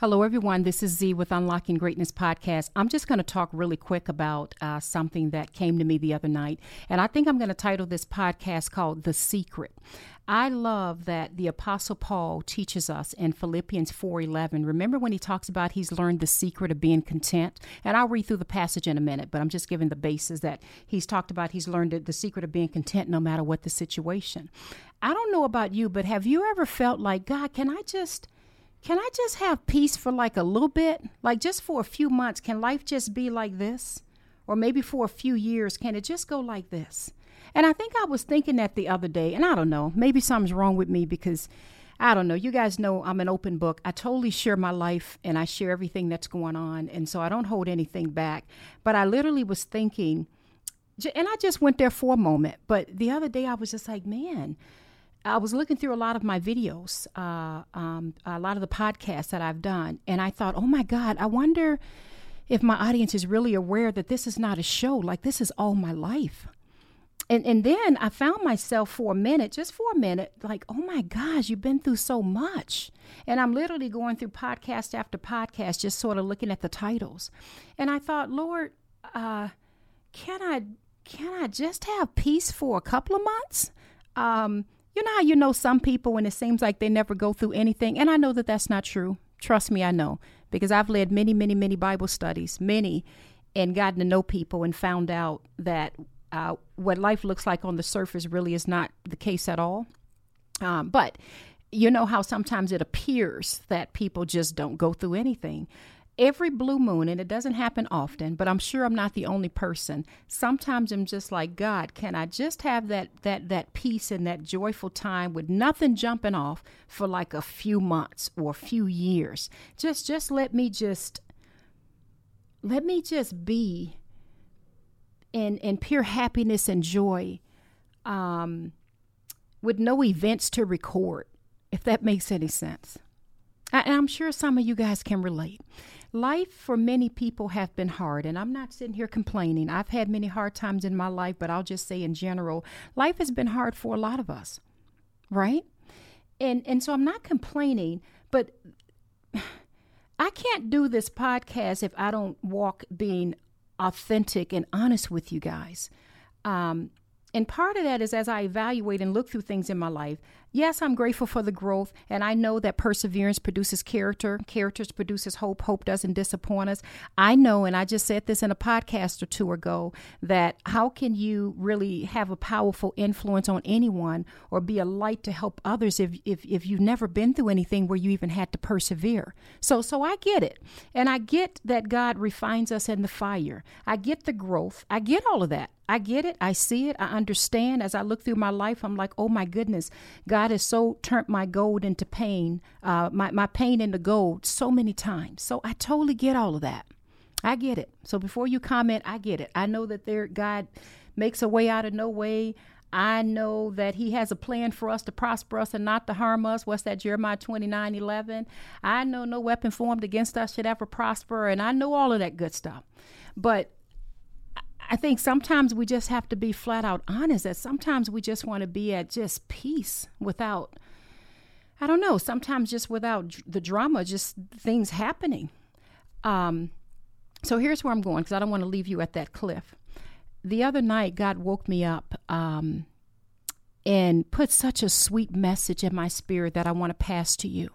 Hello, everyone. This is Z with Unlocking Greatness Podcast. I'm just going to talk really quick about uh, something that came to me the other night. And I think I'm going to title this podcast called The Secret. I love that the Apostle Paul teaches us in Philippians 4:11. Remember when he talks about he's learned the secret of being content? And I'll read through the passage in a minute, but I'm just giving the basis that he's talked about he's learned the secret of being content no matter what the situation. I don't know about you, but have you ever felt like, God, can I just can I just have peace for like a little bit? Like just for a few months? Can life just be like this? Or maybe for a few years, can it just go like this? And I think I was thinking that the other day, and I don't know, maybe something's wrong with me because I don't know. You guys know I'm an open book. I totally share my life and I share everything that's going on. And so I don't hold anything back. But I literally was thinking, and I just went there for a moment. But the other day I was just like, man, I was looking through a lot of my videos, uh, um, a lot of the podcasts that I've done, and I thought, oh my God, I wonder if my audience is really aware that this is not a show. Like this is all my life. And and then I found myself for a minute, just for a minute, like, oh my gosh, you've been through so much. And I'm literally going through podcast after podcast, just sort of looking at the titles. And I thought, Lord, uh, can I can I just have peace for a couple of months? Um, you know how you know some people when it seems like they never go through anything? And I know that that's not true. Trust me, I know. Because I've led many, many, many Bible studies, many, and gotten to know people and found out that uh, what life looks like on the surface really is not the case at all. Um, but you know how sometimes it appears that people just don't go through anything every blue moon, and it doesn't happen often, but I'm sure I'm not the only person. Sometimes I'm just like, God, can I just have that that that peace and that joyful time with nothing jumping off for like a few months or a few years? Just just let me just let me just be in in pure happiness and joy, um, with no events to record, if that makes any sense. And I'm sure some of you guys can relate. Life for many people have been hard, and I'm not sitting here complaining. I've had many hard times in my life, but I'll just say in general, life has been hard for a lot of us, right? And and so I'm not complaining, but I can't do this podcast if I don't walk being authentic and honest with you guys. Um, and part of that is as I evaluate and look through things in my life, yes, I'm grateful for the growth, and I know that perseverance produces character. Character produces hope. Hope doesn't disappoint us. I know, and I just said this in a podcast or two ago, that how can you really have a powerful influence on anyone or be a light to help others if if, if you've never been through anything where you even had to persevere? So so I get it. And I get that God refines us in the fire. I get the growth. I get all of that. I get it. I see it. I understand. As I look through my life, I'm like, oh my goodness, God has so turned my gold into pain, uh, my, my pain into gold so many times. So I totally get all of that. I get it. So before you comment, I get it. I know that there God makes a way out of no way. I know that he has a plan for us to prosper us and not to harm us. What's that, Jeremiah 29 11? I know no weapon formed against us should ever prosper, and I know all of that good stuff. But I think sometimes we just have to be flat out honest that sometimes we just want to be at just peace without, I don't know, sometimes just without the drama, just things happening. Um, so here's where I'm going because I don't want to leave you at that cliff. The other night, God woke me up um, and put such a sweet message in my spirit that I want to pass to you.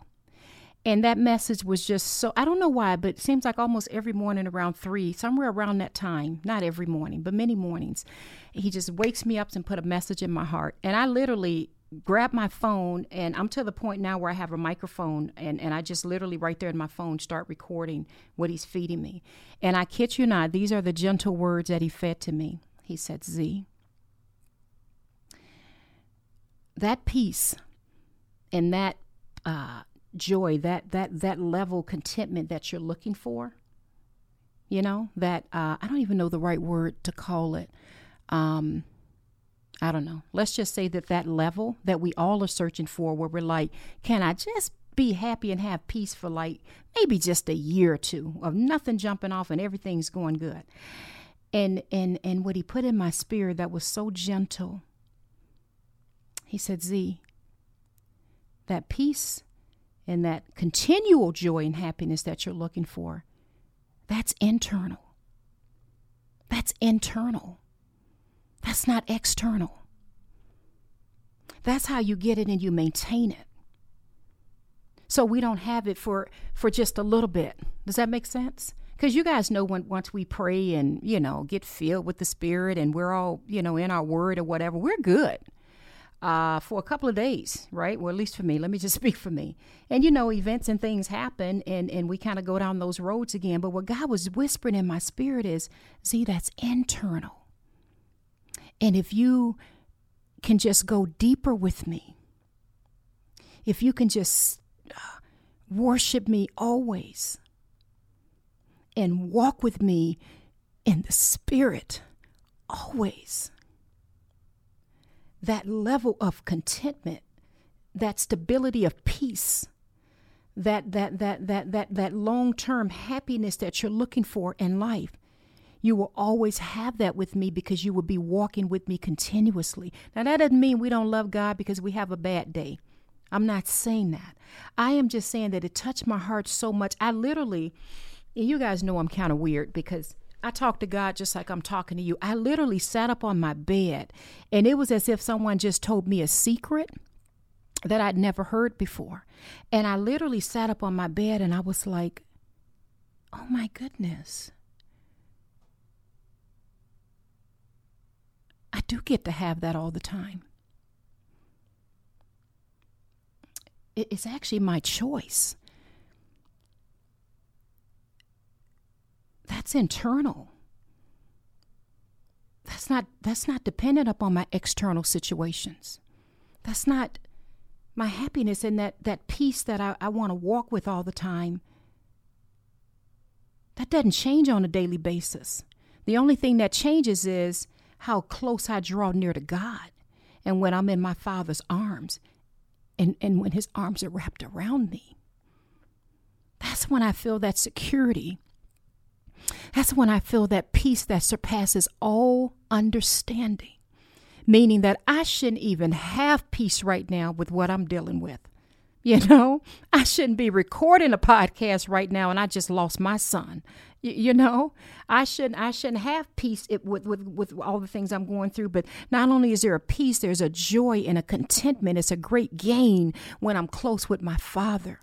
And that message was just so, I don't know why, but it seems like almost every morning around three, somewhere around that time, not every morning, but many mornings, he just wakes me up and put a message in my heart. And I literally grab my phone and I'm to the point now where I have a microphone and, and I just literally right there in my phone start recording what he's feeding me. And I kid you not, these are the gentle words that he fed to me. He said, Z, that peace and that uh, joy, that that that level contentment that you're looking for. You know that uh, I don't even know the right word to call it. Um, I don't know. Let's just say that that level that we all are searching for, where we're like, can I just be happy and have peace for like maybe just a year or two of nothing jumping off and everything's going good. And and and what he put in my spirit that was so gentle. He said, Z, that peace and that continual joy and happiness that you're looking for, that's internal. That's internal. That's not external. That's how you get it and you maintain it. So we don't have it for for just a little bit. Does that make sense? Because you guys know when once we pray and you know get filled with the Spirit and we're all you know in our Word or whatever, we're good uh, for a couple of days, right? Well, at least for me. Let me just speak for me. And you know, events and things happen, and and we kind of go down those roads again. But what God was whispering in my spirit is, see, that's internal. And if you can just go deeper with me, if you can just uh, worship me always and walk with me in the spirit always that level of contentment, that stability of peace, that that that that that that long-term happiness that you're looking for in life. You will always have that with me because you will be walking with me continuously. Now that doesn't mean we don't love God because we have a bad day. I'm not saying that. I am just saying that it touched my heart so much. I literally, you guys know I'm kind of weird because I talk to God just like I'm talking to you. I literally sat up on my bed and it was as if someone just told me a secret that I'd never heard before. And I literally sat up on my bed and I was like, oh my goodness. I do get to have that all the time. It's actually my choice. That's internal. That's not that's not dependent upon my external situations. That's not my happiness and that, that peace that I, I want to walk with all the time. That doesn't change on a daily basis. The only thing that changes is how close I draw near to God and when I'm in my Father's arms and, and when His arms are wrapped around me. That's when I feel that security that's when I feel that peace that surpasses all understanding, meaning that I shouldn't even have peace right now with what I'm dealing with. You know, I shouldn't be recording a podcast right now and I just lost my son. You know, I shouldn't I shouldn't have peace with, with with all the things I'm going through, but not only is there a peace, there's a joy and a contentment. It's a great gain when I'm close with my father.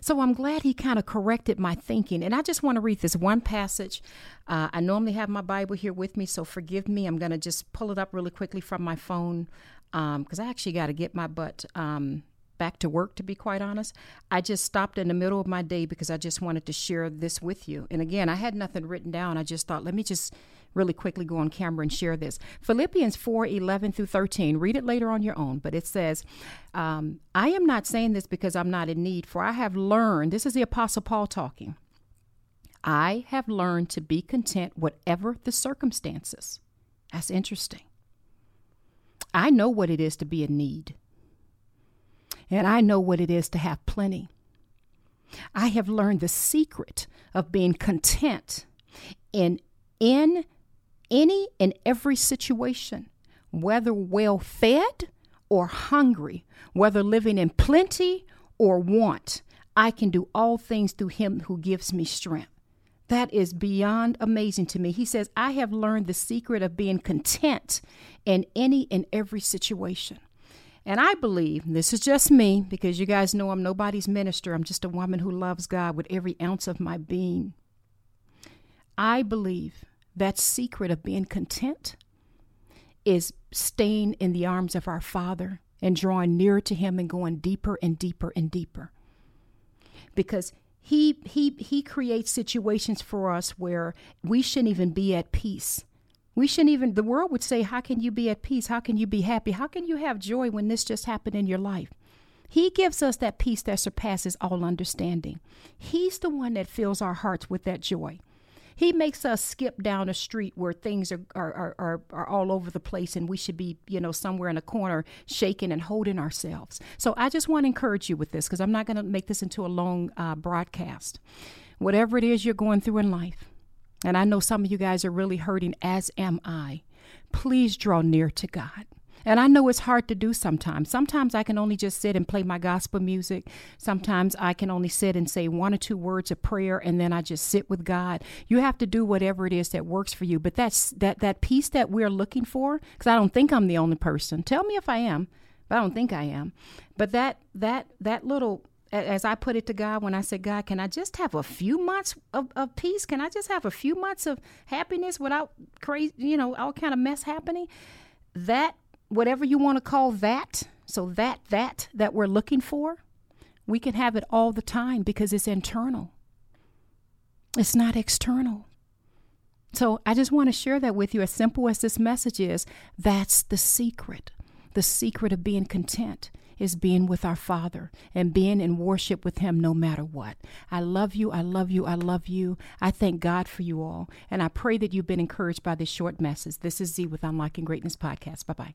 So I'm glad he kind of corrected my thinking. And I just want to read this one passage. Uh, I normally have my Bible here with me, so forgive me. I'm going to just pull it up really quickly from my phone because um, I actually got to get my butt. Um, back to work, to be quite honest. I just stopped in the middle of my day because I just wanted to share this with you. And again, I had nothing written down. I just thought, let me just really quickly go on camera and share this. Philippians 4 11 through 13. Read it later on your own, but it says, um, I am not saying this because I'm not in need, for I have learned, this is the Apostle Paul talking, I have learned to be content whatever the circumstances. That's interesting. I know what it is to be in need, and I know what it is to have plenty. I have learned the secret of being content in in any and every situation, whether well fed or hungry, whether living in plenty or want. I can do all things through him who gives me strength. That is beyond amazing to me. He says, I have learned the secret of being content in any and every situation. And I believe, this is just me, because you guys know I'm nobody's minister. I'm just a woman who loves God with every ounce of my being. I believe that secret of being content is staying in the arms of our Father and drawing nearer to Him and going deeper and deeper and deeper. Because he, he, he creates situations for us where we shouldn't even be at peace. We shouldn't even, the world would say, How can you be at peace? How can you be happy? How can you have joy when this just happened in your life? He gives us that peace that surpasses all understanding. He's the one that fills our hearts with that joy. He makes us skip down a street where things are, are, are, are, all over the place and we should be, you know, somewhere in a corner shaking and holding ourselves. So I just want to encourage you with this because I'm not going to make this into a long uh, broadcast. Whatever it is you're going through in life, and I know some of you guys are really hurting, as am I, please draw near to God. And I know it's hard to do sometimes. Sometimes I can only just sit and play my gospel music. Sometimes I can only sit and say one or two words of prayer and then I just sit with God. You have to do whatever it is that works for you. But that's that that peace that we're looking for, because I don't think I'm the only person. Tell me if I am, but I don't think I am. But that that that little as I put it to God when I said, God, can I just have a few months of, of peace? Can I just have a few months of happiness without crazy, you know, all kind of mess happening? That whatever you want to call that, so that, that, that we're looking for, we can have it all the time because it's internal. It's not external. So I just want to share that with you. As simple as this message is, that's the secret. The secret of being content is being with our Father and being in worship with Him no matter what. I love you. I love you. I love you. I thank God for you all. And I pray that you've been encouraged by this short message. This is Z with Unlocking Greatness Podcast. Bye bye.